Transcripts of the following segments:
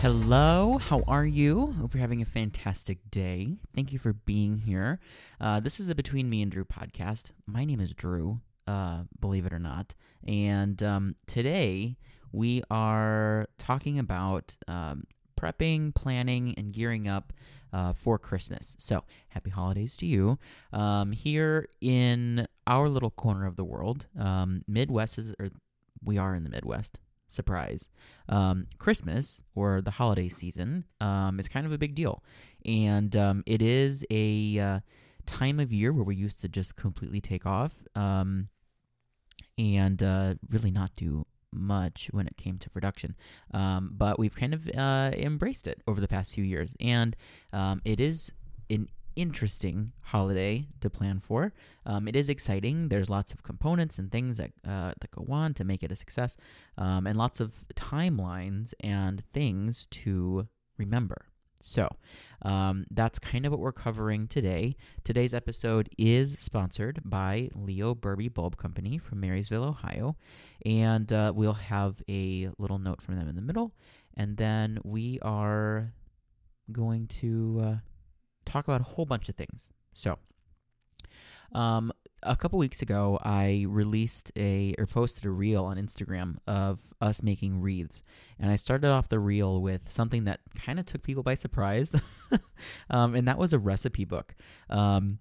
Hello, how are you? Hope you're having a fantastic day. Thank you for being here. Uh, this is the Between Me and Drew podcast. My name is Drew, uh, believe it or not. And um, today we are talking about um, prepping, planning, and gearing up uh, for Christmas. So, happy holidays to you. Um, here in our little corner of the world, um, Midwest is, or we are in the Midwest surprise. Um, Christmas or the holiday season um, is kind of a big deal, and um, it is a uh, time of year where we used to just completely take off um, and uh, really not do much when it came to production. Um, but we've kind of uh, embraced it over the past few years, and um, it is an interesting holiday to plan for. Um, it is exciting. There's lots of components and things that uh, that go on to make it a success, um, and lots of timelines and things to remember. So um, that's kind of what we're covering today. Today's episode is sponsored by Leo Berbee Bulb Company from Marysville, Ohio, and uh, we'll have a little note from them in the middle, and then we are going to. Uh, talk about a whole bunch of things. So, um, a couple weeks ago, I released a or posted a reel on Instagram of us making wreaths, and I started off the reel with something that kind of took people by surprise, um, and that was a recipe book. Um,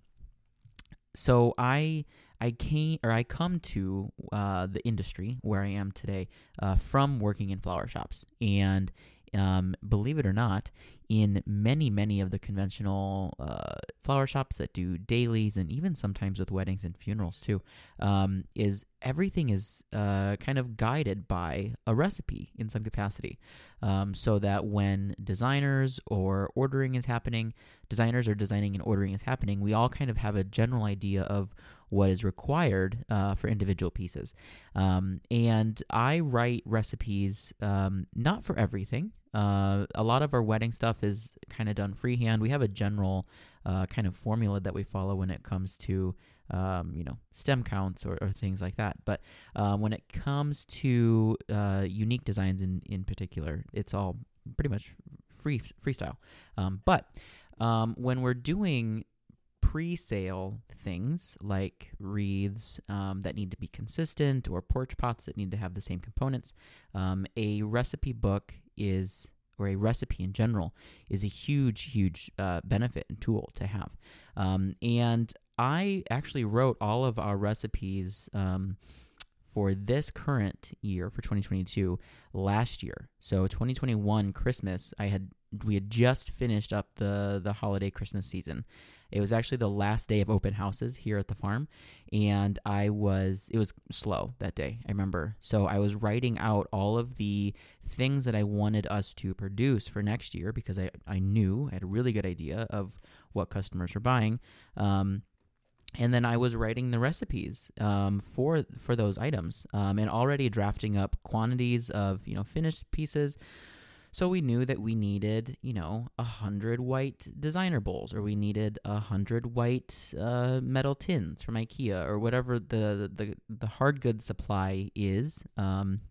so I I came or I come to uh, the industry where I am today uh, from working in flower shops, and um, believe it or not, in many, many of the conventional uh, flower shops that do dailies and even sometimes with weddings and funerals too, um, is everything is uh, kind of guided by a recipe in some capacity. Um, so that when designers or ordering is happening, designers are designing and ordering is happening, we all kind of have a general idea of what is required uh, for individual pieces. Um, and I write recipes um, not for everything. Uh, a lot of our wedding stuff is kind of done freehand. We have a general uh, kind of formula that we follow when it comes to um, you know stem counts or, or, things like that. But um, when it comes to uh, unique designs in in particular, it's all pretty much free freestyle. Um, but um, when we're doing pre-sale things like wreaths um, that need to be consistent or porch pots that need to have the same components. Um, a recipe book is or a recipe in general is a huge huge uh, benefit and tool to have. Um, and i actually wrote all of our recipes um, for this current year for 2022 last year. So 2021 christmas i had we had just finished up the the holiday christmas season it was actually the last day of open houses here at the farm, and I was it was slow that day. I remember, so I was writing out all of the things that I wanted us to produce for next year because I I knew I had a really good idea of what customers were buying. Um, and then I was writing the recipes um, for for those items, um, and already drafting up quantities of you know finished pieces, so we knew that we needed, you know, a hundred white designer bowls, or we needed a hundred white uh, metal tins from IKEA, or whatever the the the hard goods supply is. Um,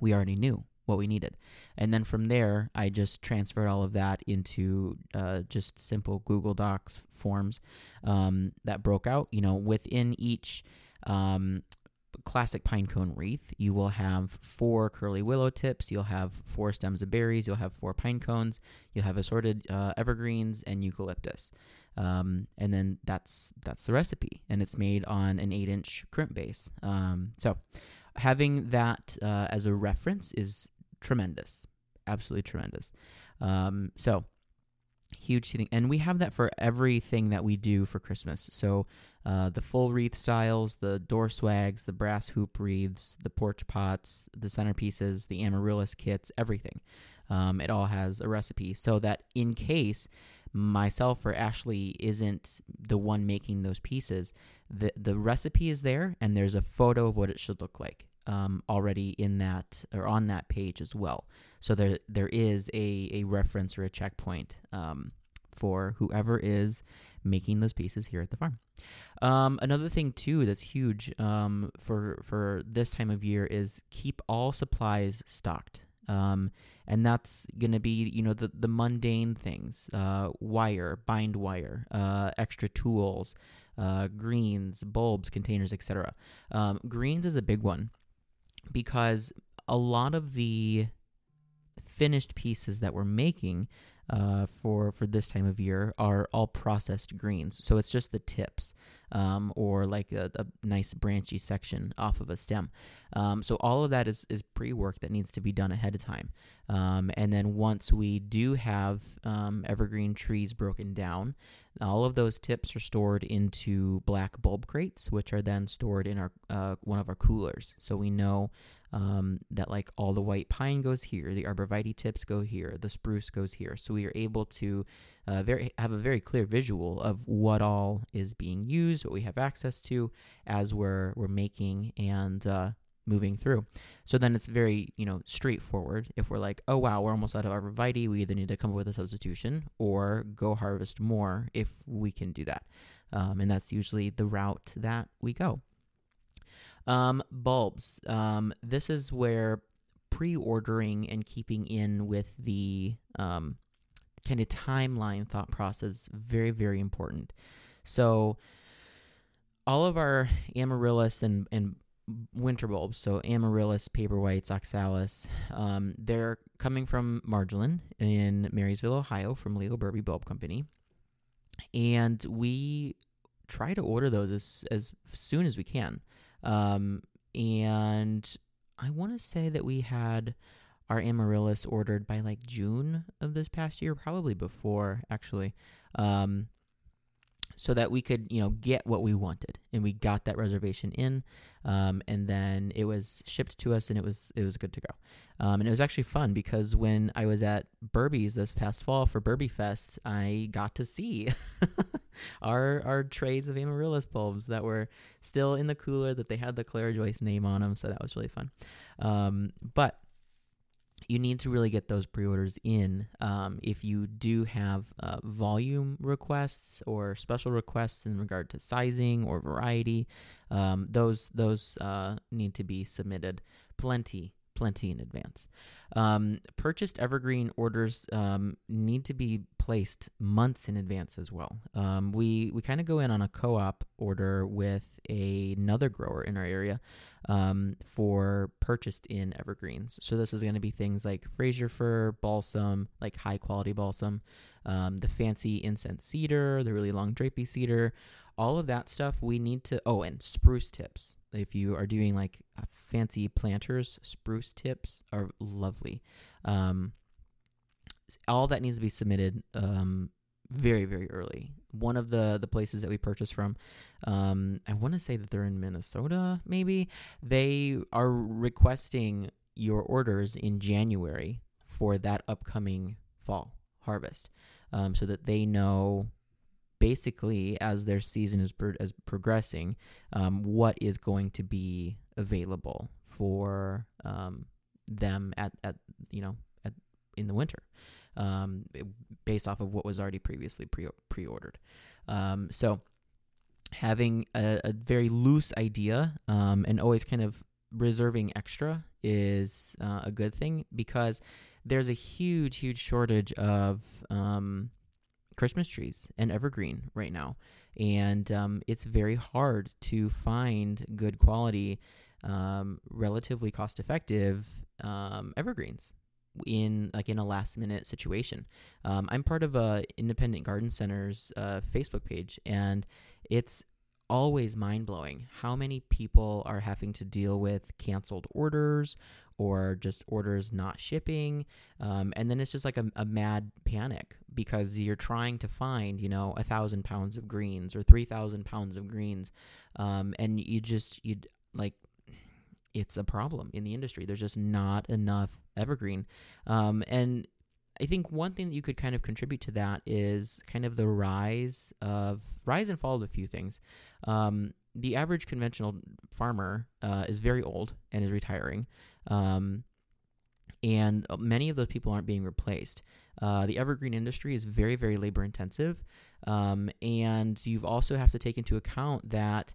we already knew what we needed, and then from there, I just transferred all of that into uh, just simple Google Docs forms um, that broke out. You know, within each um, classic pine cone wreath, you will have four curly willow tips, you'll have four stems of berries, you'll have four pine cones, you'll have assorted uh, evergreens and eucalyptus. Um, and then that's that's the recipe, and it's made on an eight-inch crimp base. Um, so having that uh, as a reference is tremendous, absolutely tremendous. Um, so huge seating. And we have that for everything that we do for christmas. So uh, the full wreath styles the door swags the brass hoop wreaths the porch pots the centerpieces the amaryllis kits everything. Um, it all has a recipe so that in case myself or ashley isn't the one making those pieces the, the recipe is there and there's a photo of what it should look like um, already in that or on that page as well. So there there is a, a reference or a checkpoint um, for whoever is making those pieces here at the farm. Um, another thing too that's huge um, for for this time of year is keep all supplies stocked. Um, and that's going to be, you know, the, the mundane things uh, wire, bind wire, uh, extra tools, uh, greens, bulbs, containers, etc. Um, greens is a big one because a lot of the finished pieces that we're making uh, for for this time of year are all processed greens. So it's just the tips um, or like a, a, nice branchy section off of a stem. Um, so all of that is, is pre work that needs to be done ahead of time. Um, and then once we do have um, evergreen trees broken down, all of those tips are stored into black bulb crates, which are then stored in our uh, one of our coolers. So we know um, that like all the white pine goes here, the arborvitae tips go here, the spruce goes here. So we are able to uh, very have a very clear visual of what all is being used, what we have access to as we're we're making and uh, moving through. So then it's very you know straightforward. If we're like, oh wow, we're almost out of arborvitae, we either need to come up with a substitution or go harvest more if we can do that. Um, and that's usually the route that we go. Um, bulbs. Um, this is where pre-ordering and keeping in with the um, kind of timeline thought process very very important. So all of our amaryllis and and winter bulbs, so amaryllis, paper whites, oxalis, um, they're coming from Marjolin in Marysville, Ohio, from Leo Berbee Bulb Company, and we try to order those as as soon as we can. Um, and I want to say that we had our amaryllis ordered by like June of this past year, probably before actually. Um, so that we could, you know, get what we wanted, and we got that reservation in, um, and then it was shipped to us, and it was it was good to go, um, and it was actually fun because when I was at Berbee's this past fall for Berbee Fest, I got to see our our trays of amaryllis bulbs that were still in the cooler that they had the Clara Joyce name on them, so that was really fun. Um, but you need to really get those pre-orders in um, if you do have uh, volume requests or special requests in regard to sizing or variety um, those those uh, need to be submitted plenty plenty in advance. Um, purchased evergreen orders um, need to be placed months in advance as well. Um, we we kind of go in on a co-op order with a, another grower in our area um, for purchased in evergreens. So this is going to be things like Fraser fir, balsam, like high quality balsam, um, the fancy incense cedar, the really long drapey cedar, all of that stuff. We need to. Oh, and spruce tips if you are doing like fancy planters, spruce tips are lovely. Um, all that needs to be submitted um, very very early. One of the the places that we purchase from, um, I want to say that they're in Minnesota. Maybe they are requesting your orders in January for that upcoming fall harvest, um, so that they know basically as their season is pro- as progressing, um, what is going to be available for um, them at, at you know at in the winter, um, based off of what was already previously pre pre ordered. Um, so having a, a, very loose idea um, and always kind of reserving extra is uh, a good thing because there's a huge huge shortage of um, Christmas trees and evergreen right now, and um, it's very hard to find good quality, um, relatively cost effective um, evergreens in like in a last minute situation. Um, I'm part of a independent garden center's uh, Facebook page, and it's always mind blowing how many people are having to deal with canceled orders or just orders not shipping. Um, and then it's just like a, a, mad panic because you're trying to find, you know, a thousand pounds of greens or 3,000 pounds of greens. Um, and you just, you like, it's a problem in the industry. There's just not enough evergreen. Um, and I think one thing that you could kind of contribute to that is kind of the rise of rise and fall of a few things. Um, the average conventional farmer uh, is very old and is retiring. Um, and uh, many of those people aren't being replaced. Uh, the evergreen industry is very, very labor intensive. Um, and you've also have to take into account that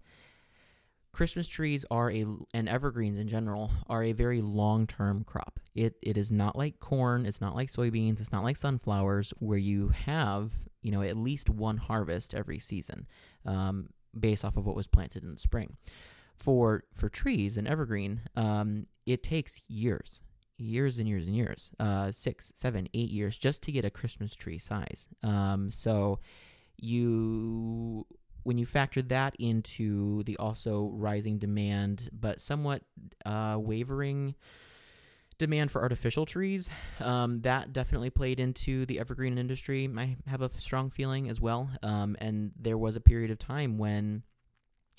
Christmas trees are a, and evergreens in general, are a very long term crop. It it is not like corn, it's not like soybeans, it's not like sunflowers where you have, you know, at least one harvest every season um, based off of what was planted in the spring. For for trees and evergreen, um, it takes years, years and years and years, uh, six, seven, eight years just to get a Christmas tree size. Um, so you when you factor that into the also rising demand, but somewhat uh, wavering demand for artificial trees, um, that definitely played into the evergreen industry. I have a strong feeling as well. Um, and there was a period of time when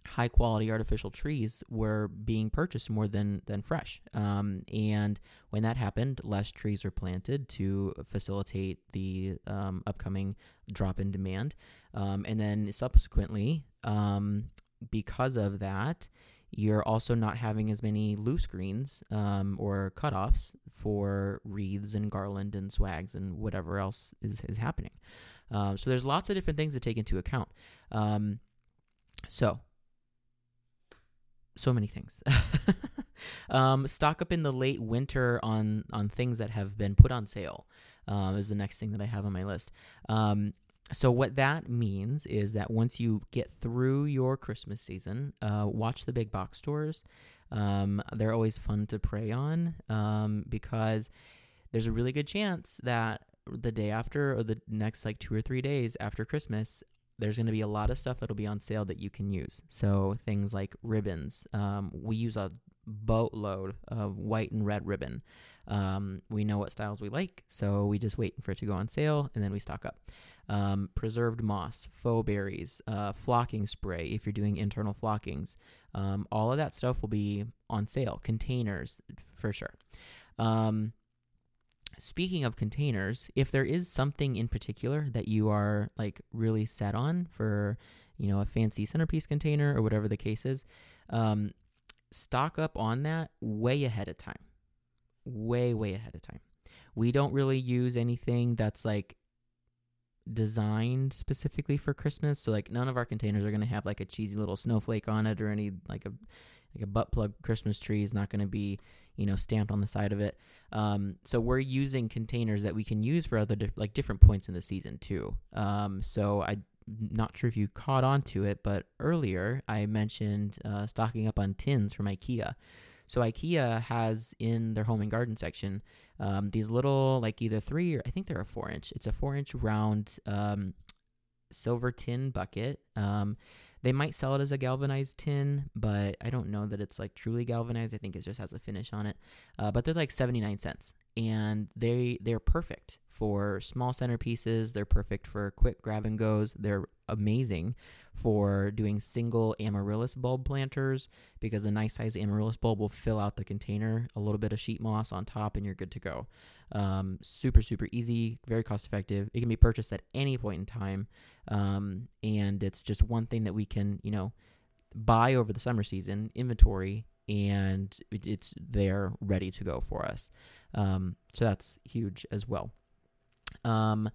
high quality artificial trees were being purchased more than than fresh. Um, and when that happened, less trees were planted to facilitate the um, upcoming drop in demand. Um, and then subsequently, um, because of that, you're also not having as many loose greens um, or cutoffs for wreaths and garland and swags and whatever else is, is happening. Um, so there's lots of different things to take into account. So, so many things. um, stock up in the late winter on on things that have been put on sale. Um, is the next thing that I have on my list. Um, so what that means is that once you get through your Christmas season, uh, watch the big box stores. Um, they're always fun to prey on um, because there's a really good chance that the day after or the next like two or three days after Christmas, there's going to be a lot of stuff that'll be on sale that you can use. So things like ribbons. Um, we use a boatload of white and red ribbon. Um, we know what styles we like, so we just wait for it to go on sale and then we stock up um, preserved moss, faux berries, uh, flocking spray if you're doing internal flockings. Um, all of that stuff will be on sale. Containers, for sure. Um, speaking of containers, if there is something in particular that you are like really set on for, you know, a fancy centerpiece container or whatever the case is, um, stock up on that way ahead of time. Way, way ahead of time. We don't really use anything that's like designed specifically for Christmas. So like none of our containers are going to have like a cheesy little snowflake on it or any like a like a butt plug Christmas tree is not going to be you know stamped on the side of it. Um, so we're using containers that we can use for other di- like different points in the season too. Um, so I not sure if you caught on to it, but earlier I mentioned uh, stocking up on tins from IKEA. So IKEA has in their home and garden section um, these little like either three or I think they're a four inch. It's a four inch round um, silver tin bucket. Um, they might sell it as a galvanized tin, but I don't know that it's like truly galvanized. I think it just has a finish on it. Uh, but they're like seventy nine cents, and they they're perfect for small centerpieces. They're perfect for quick grab and goes. They're amazing for doing single amaryllis bulb planters because a nice size amaryllis bulb will fill out the container, a little bit of sheet moss on top, and you're good to go. Um, super, super easy, very cost effective. It can be purchased at any point in time. Um, and it's just one thing that we can, you know, buy over the summer season, inventory, and it's there ready to go for us. Um, so that's huge as well. Um,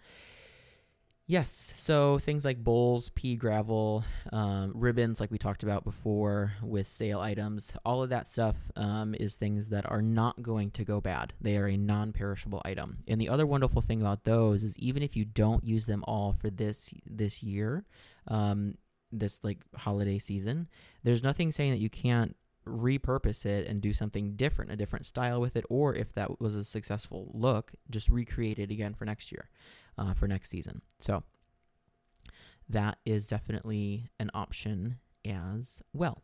Yes. So things like bowls, pea gravel, um, ribbons, like we talked about before with sale items, all of that stuff um, is things that are not going to go bad. They are a non perishable item. And the other wonderful thing about those is even if you don't use them all for this this year, um, this like holiday season, there's nothing saying that you can't repurpose it and do something different, a different style with it, or if that was a successful look, just recreate it again for next year, uh, for next season. So that is definitely an option as well.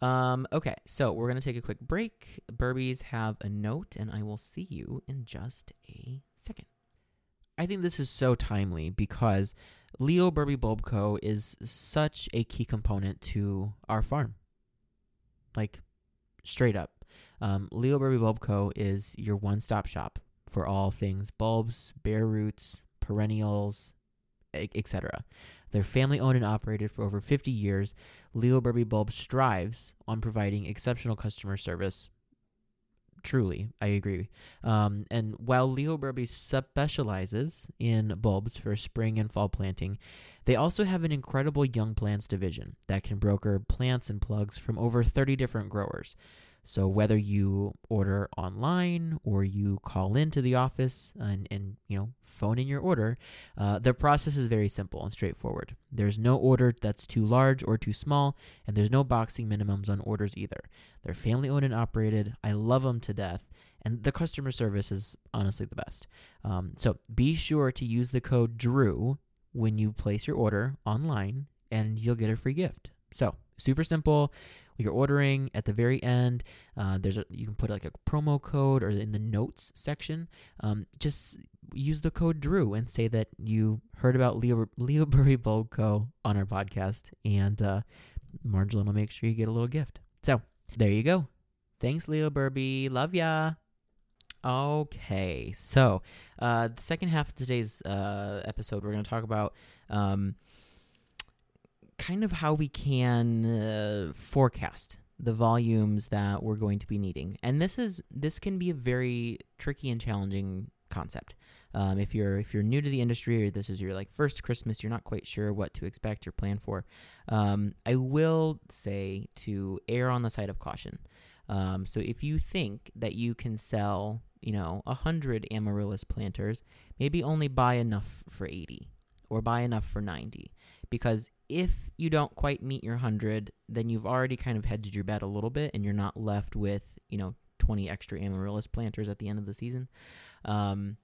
Um, okay, so we're going to take a quick break. Berbees have a note, and I will see you in just a second. I think this is so timely because Leo Berbee Bulb Co. is such a key component to our farm. Like, straight up. Um, Leo Berbee Bulb Co. is your one stop shop for all things bulbs, bare roots, perennials, etc. They're family owned and operated for over 50 years. Leo Berbee Bulb strives on providing exceptional customer service. Truly, I agree. Um, and while Leo Berbee specializes in bulbs for spring and fall planting, they also have an incredible young plants division that can broker plants and plugs from over 30 different growers. So whether you order online or you call into the office and, and you know phone in your order, uh, the process is very simple and straightforward. There's no order that's too large or too small, and there's no boxing minimums on orders either. They're family owned and operated. I love them to death, and the customer service is honestly the best. Um, so be sure to use the code DREW when you place your order online, and you'll get a free gift. So super simple. You're ordering at the very end uh, there's a you can put like a promo code or in the notes section. Um, just use the code drew and say that you heard about leo leo Berbee bulb co on our podcast and uh, marjorie will make sure you get a little gift. So there you go. Thanks leo Berbee. Love ya okay so uh, the second half of today's uh, episode we're going to talk about um, kind of how we can uh, forecast the volumes that we're going to be needing. And this is this can be a very tricky and challenging concept. Um, if you're if you're new to the industry or this is your like first Christmas, you're not quite sure what to expect or plan for. Um, I will say to err on the side of caution. Um, so if you think that you can sell, you know, a hundred amaryllis planters, maybe only buy enough for eighty or buy enough for ninety, because if you don't quite meet your 100, then you've already kind of hedged your bet a little bit and you're not left with, you know, 20 extra amaryllis planters at the end of the season. Um,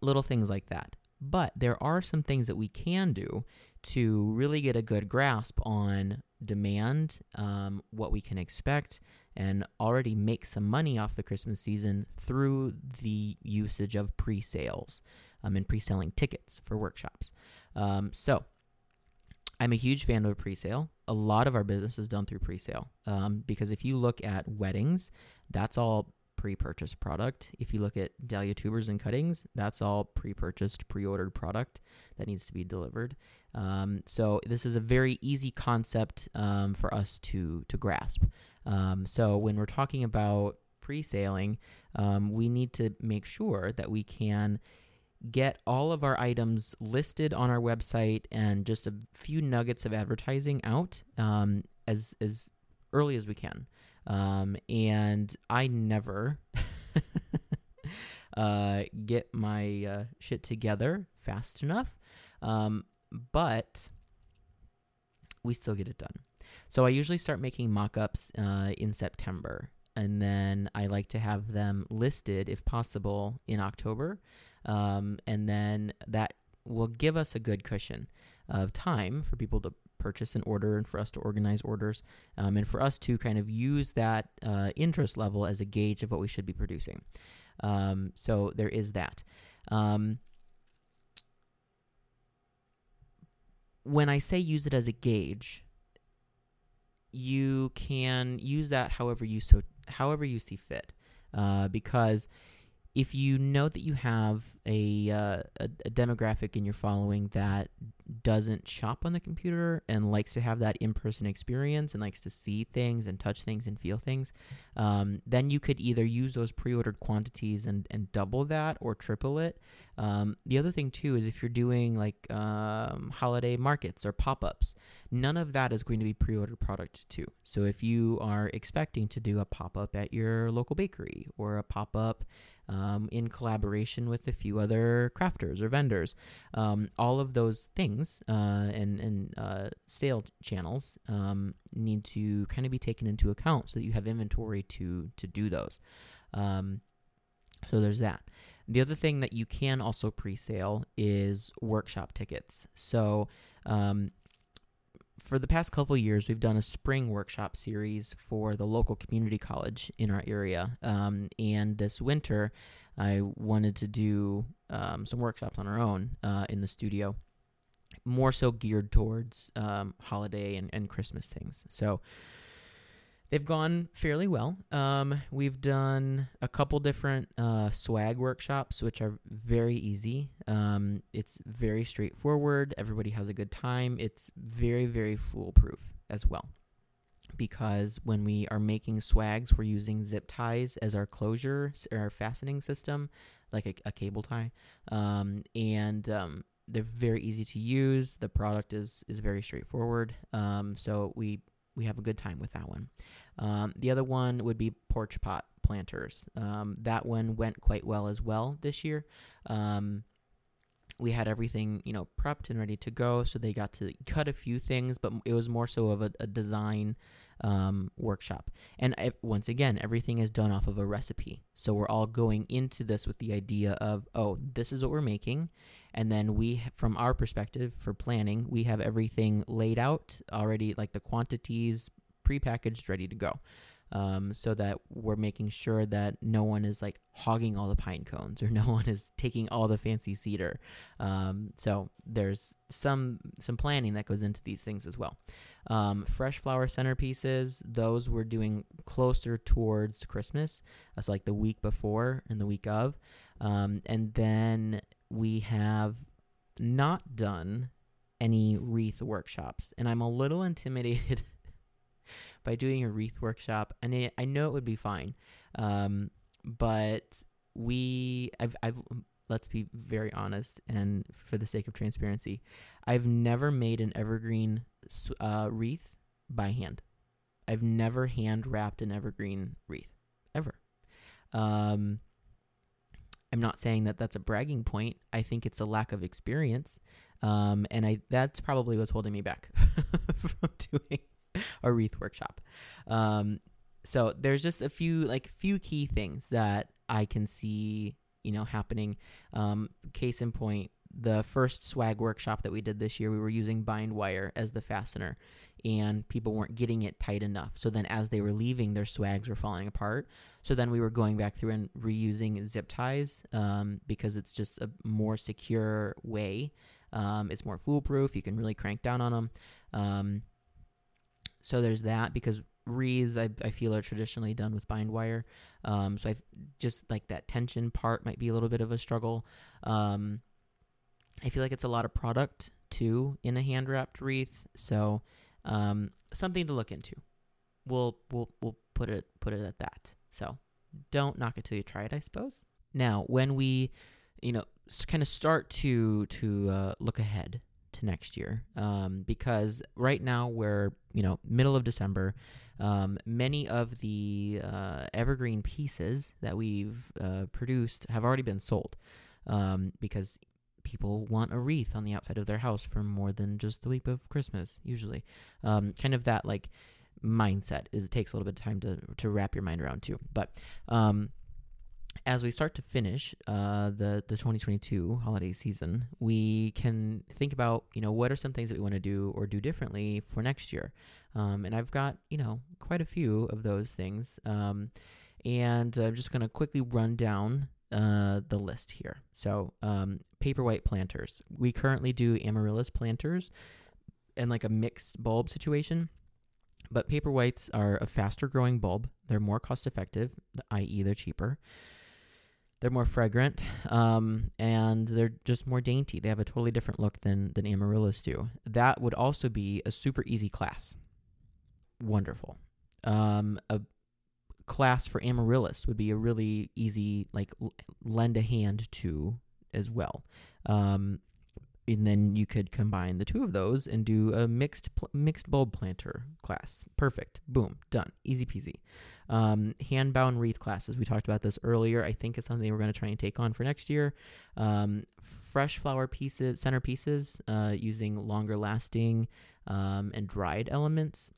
little things like that. But there are some things that we can do to really get a good grasp on demand, um, what we can expect, and already make some money off the Christmas season through the usage of pre sales um, and pre selling tickets for workshops. Um, so, I'm a huge fan of pre-sale. A lot of our business is done through pre-sale um, because if you look at weddings, that's all pre-purchased product. If you look at dahlia tubers and cuttings, that's all pre-purchased, pre-ordered product that needs to be delivered. Um, so this is a very easy concept um, for us to to grasp. Um, so when we're talking about pre-saling, um, we need to make sure that we can get all of our items listed on our website and just a few nuggets of advertising out um, as as early as we can. Um, and I never uh, get my uh, shit together fast enough, um, but we still get it done. So I usually start making mock-ups uh, in September, and then I like to have them listed, if possible, in October. Um, and then that will give us a good cushion of time for people to purchase an order and for us to organize orders um, and for us to kind of use that uh, interest level as a gauge of what we should be producing. Um, so there is that. Um, when I say use it as a gauge, you can use that however you so however you see fit, uh, because if you know that you have a, uh, a, a demographic in your following that doesn't shop on the computer and likes to have that in-person experience and likes to see things and touch things and feel things um, then you could either use those pre-ordered quantities and, and double that or triple it. Um, the other thing too is if you're doing like um, holiday markets or pop-ups none of that is going to be pre-ordered product too. So if you are expecting to do a pop-up at your local bakery or a pop-up um, in collaboration with a few other crafters or vendors. Um, all of those things uh, and, and uh, sale channels um, need to kind of be taken into account so that you have inventory to, to do those. Um, so there's that. The other thing that you can also pre sale is workshop tickets. So um, for the past couple years, we've done a spring workshop series for the local community college in our area. Um, and this winter, I wanted to do um, some workshops on our own uh, in the studio, more so geared towards um, holiday and, and Christmas things. So they've gone fairly well. Um, we've done a couple different uh, swag workshops, which are very easy. Um, it's very straightforward. Everybody has a good time. It's very, very foolproof as well. Because when we are making swags, we're using zip ties as our closure, or our fastening system, like a, a cable tie. Um, and um, they're very easy to use. The product is is very straightforward. Um, so we we have a good time with that one. Um, the other one would be porch pot planters. Um, that one went quite well as well this year. Um, we had everything you know prepped and ready to go, so they got to cut a few things, but it was more so of a, a design um, workshop. And I, once again, everything is done off of a recipe. So we're all going into this with the idea of, oh, this is what we're making. And then we, from our perspective for planning, we have everything laid out already, like the quantities prepackaged, ready to go um, so that we're making sure that no one is like hogging all the pine cones or no one is taking all the fancy cedar. Um, so there's some some planning that goes into these things as well. Um, fresh flower centerpieces, those we're doing closer towards Christmas, uh, so like the week before and the week of, um, and then we have not done any wreath workshops, and I'm a little intimidated by doing a wreath workshop, and I, I know it would be fine. Um, but we, I've, I've, let's be very honest, and for the sake of transparency, I've never made an evergreen uh, wreath by hand. I've never hand wrapped an evergreen wreath ever. Um, I'm not saying that that's a bragging point. I think it's a lack of experience, um, and I that's probably what's holding me back from doing a wreath workshop. Um, so there's just a few like few key things that I can see, you know, happening. Um, case in point, the first swag workshop that we did this year, we were using bind wire as the fastener, and people weren't getting it tight enough. So then, as they were leaving, their swags were falling apart. So then, we were going back through and reusing zip ties um, because it's just a more secure way. Um, it's more foolproof. You can really crank down on them. Um, so there's that because wreaths I, I feel are traditionally done with bind wire. Um, so I just like that tension part might be a little bit of a struggle. Um, I feel like it's a lot of product too in a hand wrapped wreath. So um, something to look into. We'll we'll we'll put it put it at that. So don't knock it till you try it, I suppose. Now when we you know kind of start to to uh, look ahead to next year um, because right now we're you know middle of December. Um, many of the uh, evergreen pieces that we've uh, produced have already been sold um, because people want a wreath on the outside of their house for more than just the week of Christmas. Usually, um, kind of that like mindset is it takes a little bit of time to to wrap your mind around too. But um, as we start to finish uh, the the 2022 holiday season, we can think about you know what are some things that we want to do or do differently for next year. Um, and I've got you know quite a few of those things, um, and I'm just going to quickly run down uh, the list here. So um, paperwhite planters. We currently do amaryllis planters and like a mixed bulb situation. But paperwhites are a faster growing bulb. They're more cost effective, i.e., they're cheaper. They're more fragrant, um, and they're just more dainty. They have a totally different look than than amaryllis do. That would also be a super easy class. Wonderful. Um, a class for amaryllis would be a really easy like lend a hand to as well. Um, and then you could combine the two of those and do a mixed pl- mixed bulb planter class. Perfect. Boom. Done. Easy peasy. Um, hand bound wreath classes. We talked about this earlier. I think it's something we're going to try and take on for next year. Um, fresh flower pieces, center pieces, uh, using longer lasting um, and dried elements.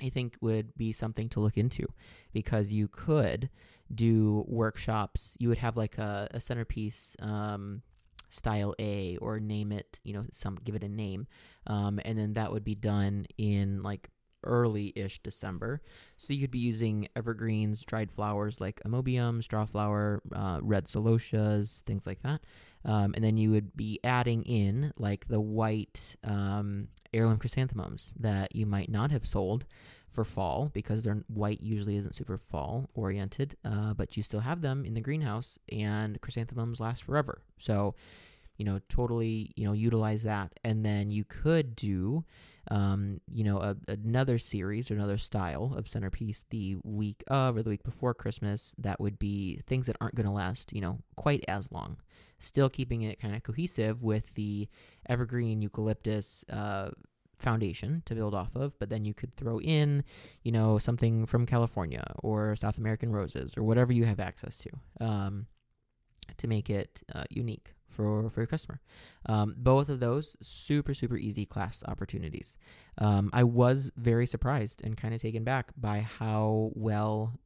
I think would be something to look into because you could do workshops. You would have like a, a centerpiece um, style A or name it, you know, some give it a name, um, and then that would be done in like early-ish December. So you could be using evergreens, dried flowers like ammobium, strawflower, uh, red celosias, things like that. Um, and then you would be adding in like the white um, heirloom chrysanthemums that you might not have sold for fall because their white usually isn't super fall oriented, uh, but you still have them in the greenhouse, and chrysanthemums last forever. So, you know, totally, you know, utilize that, and then you could do, um, you know, a, another series or another style of centerpiece the week of or the week before Christmas. That would be things that aren't going to last, you know, quite as long. Still keeping it kind of cohesive with the evergreen eucalyptus. Uh, foundation to build off of, but then you could throw in, you know, something from California or South American roses or whatever you have access to um, to make it uh, unique for, for your customer. Um, both of those super, super easy class opportunities. Um, I was very surprised and kind of taken back by how well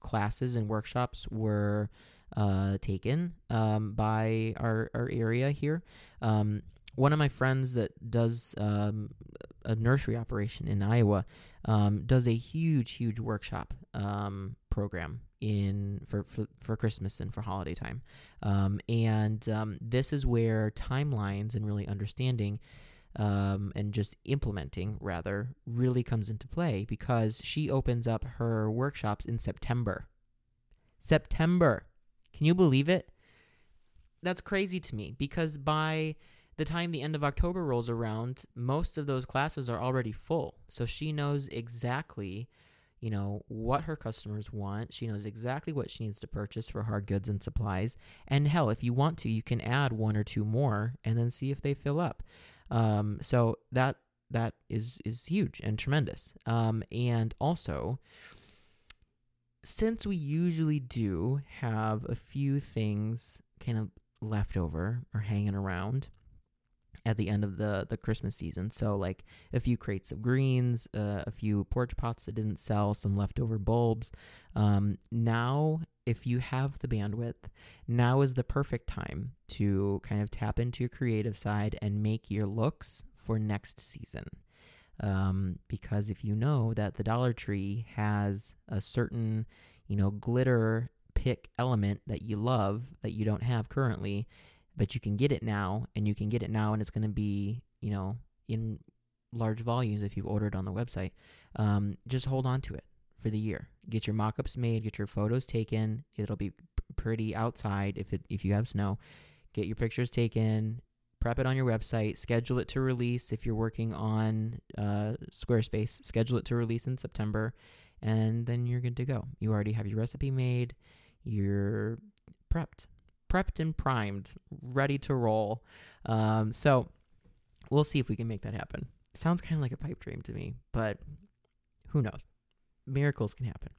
classes and workshops were uh, taken um, by our, our area here. Um, one of my friends that does um, a nursery operation in Iowa um, does a huge, huge workshop program in for, for, for Christmas and for holiday time, um, and um, this is where timelines and really understanding. Um, and just implementing rather really comes into play because she opens up her workshops in September. September. Can you believe it? That's crazy to me because by the time the end of October rolls around, most of those classes are already full. So she knows exactly, you know, what her customers want. She knows exactly what she needs to purchase for hard goods and supplies. And hell, if you want to, you can add one or two more and then see if they fill up. Um, so that that is is huge and tremendous. Um, and also, since we usually do have a few things kind of left over or hanging around at the end of the the Christmas season. So like a few crates of greens, uh, a few porch pots that didn't sell, some leftover bulbs. Um, now, if you have the bandwidth, now is the perfect time to kind of tap into your creative side and make your looks for next season. Um, because if you know that the Dollar Tree has a certain, you know, glitter pick element that you love that you don't have currently, but you can get it now and you can get it now and it's going to be you know in large volumes if you've ordered on the website. Um, just hold on to it for the year. Get your mock-ups made get your photos taken. It'll be pretty outside if it if you have snow. Get your pictures taken prep it on your website schedule it to release if you're working on uh, squarespace. Schedule it to release in september and then you're good to go. You already have your recipe made you're prepped prepped and primed, ready to roll. Um, so we'll see if we can make that happen. Sounds kind of like a pipe dream to me, but who knows? Miracles can happen.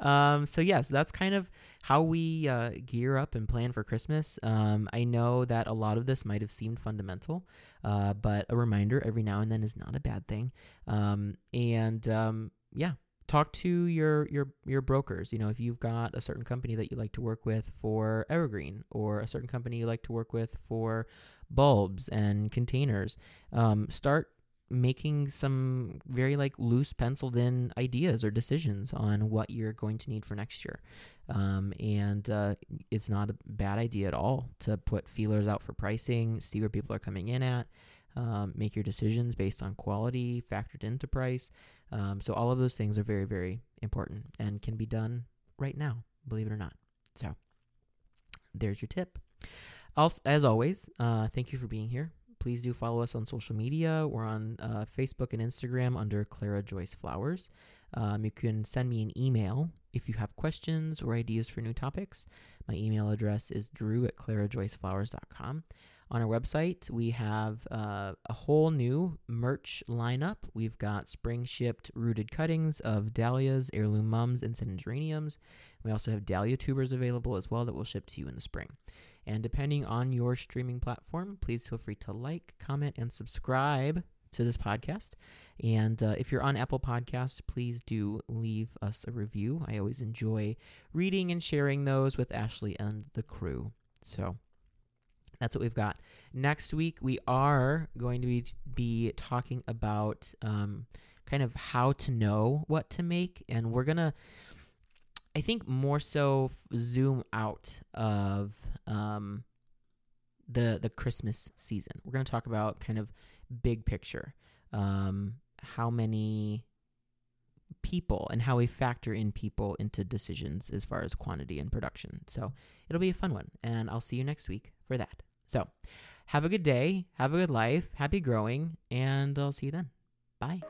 um, so yes, that's kind of how we uh, gear up and plan for Christmas. Um, I know that a lot of this might have seemed fundamental, uh, but a reminder every now and then is not a bad thing. Um, and um, yeah, talk to your your your brokers you know if you've got a certain company that you like to work with for evergreen or a certain company you like to work with for bulbs and containers um, start making some very like loose penciled in ideas or decisions on what you're going to need for next year. Um, and uh, it's not a bad idea at all to put feelers out for pricing see where people are coming in at um, make your decisions based on quality factored into price um, so all of those things are very, very important and can be done right now, believe it or not. So there's your tip. Also, as always, uh, thank you for being here. Please do follow us on social media. We're on uh, Facebook and Instagram under Clara Joyce Flowers. Um, you can send me an email if you have questions or ideas for new topics. My email address is drew at clarajoyceflowers.com. On our website, we have uh, a whole new merch lineup. We've got spring shipped rooted cuttings of dahlias, heirloom mums, and geraniums. We also have dahlia tubers available as well that will ship to you in the spring. And depending on your streaming platform, please feel free to like, comment, and subscribe to this podcast. And uh, if you're on Apple Podcast, please do leave us a review. I always enjoy reading and sharing those with Ashley and the crew. So that's what we've got. Next week, we are going to be, be talking about um, kind of how to know what to make. And we're going to, I think, more so zoom out of um, the, the Christmas season. We're going to talk about kind of big picture. Um, how many people and how we factor in people into decisions as far as quantity and production. So it'll be a fun one. And I'll see you next week for that. So, have a good day, have a good life, happy growing, and I'll see you then. Bye.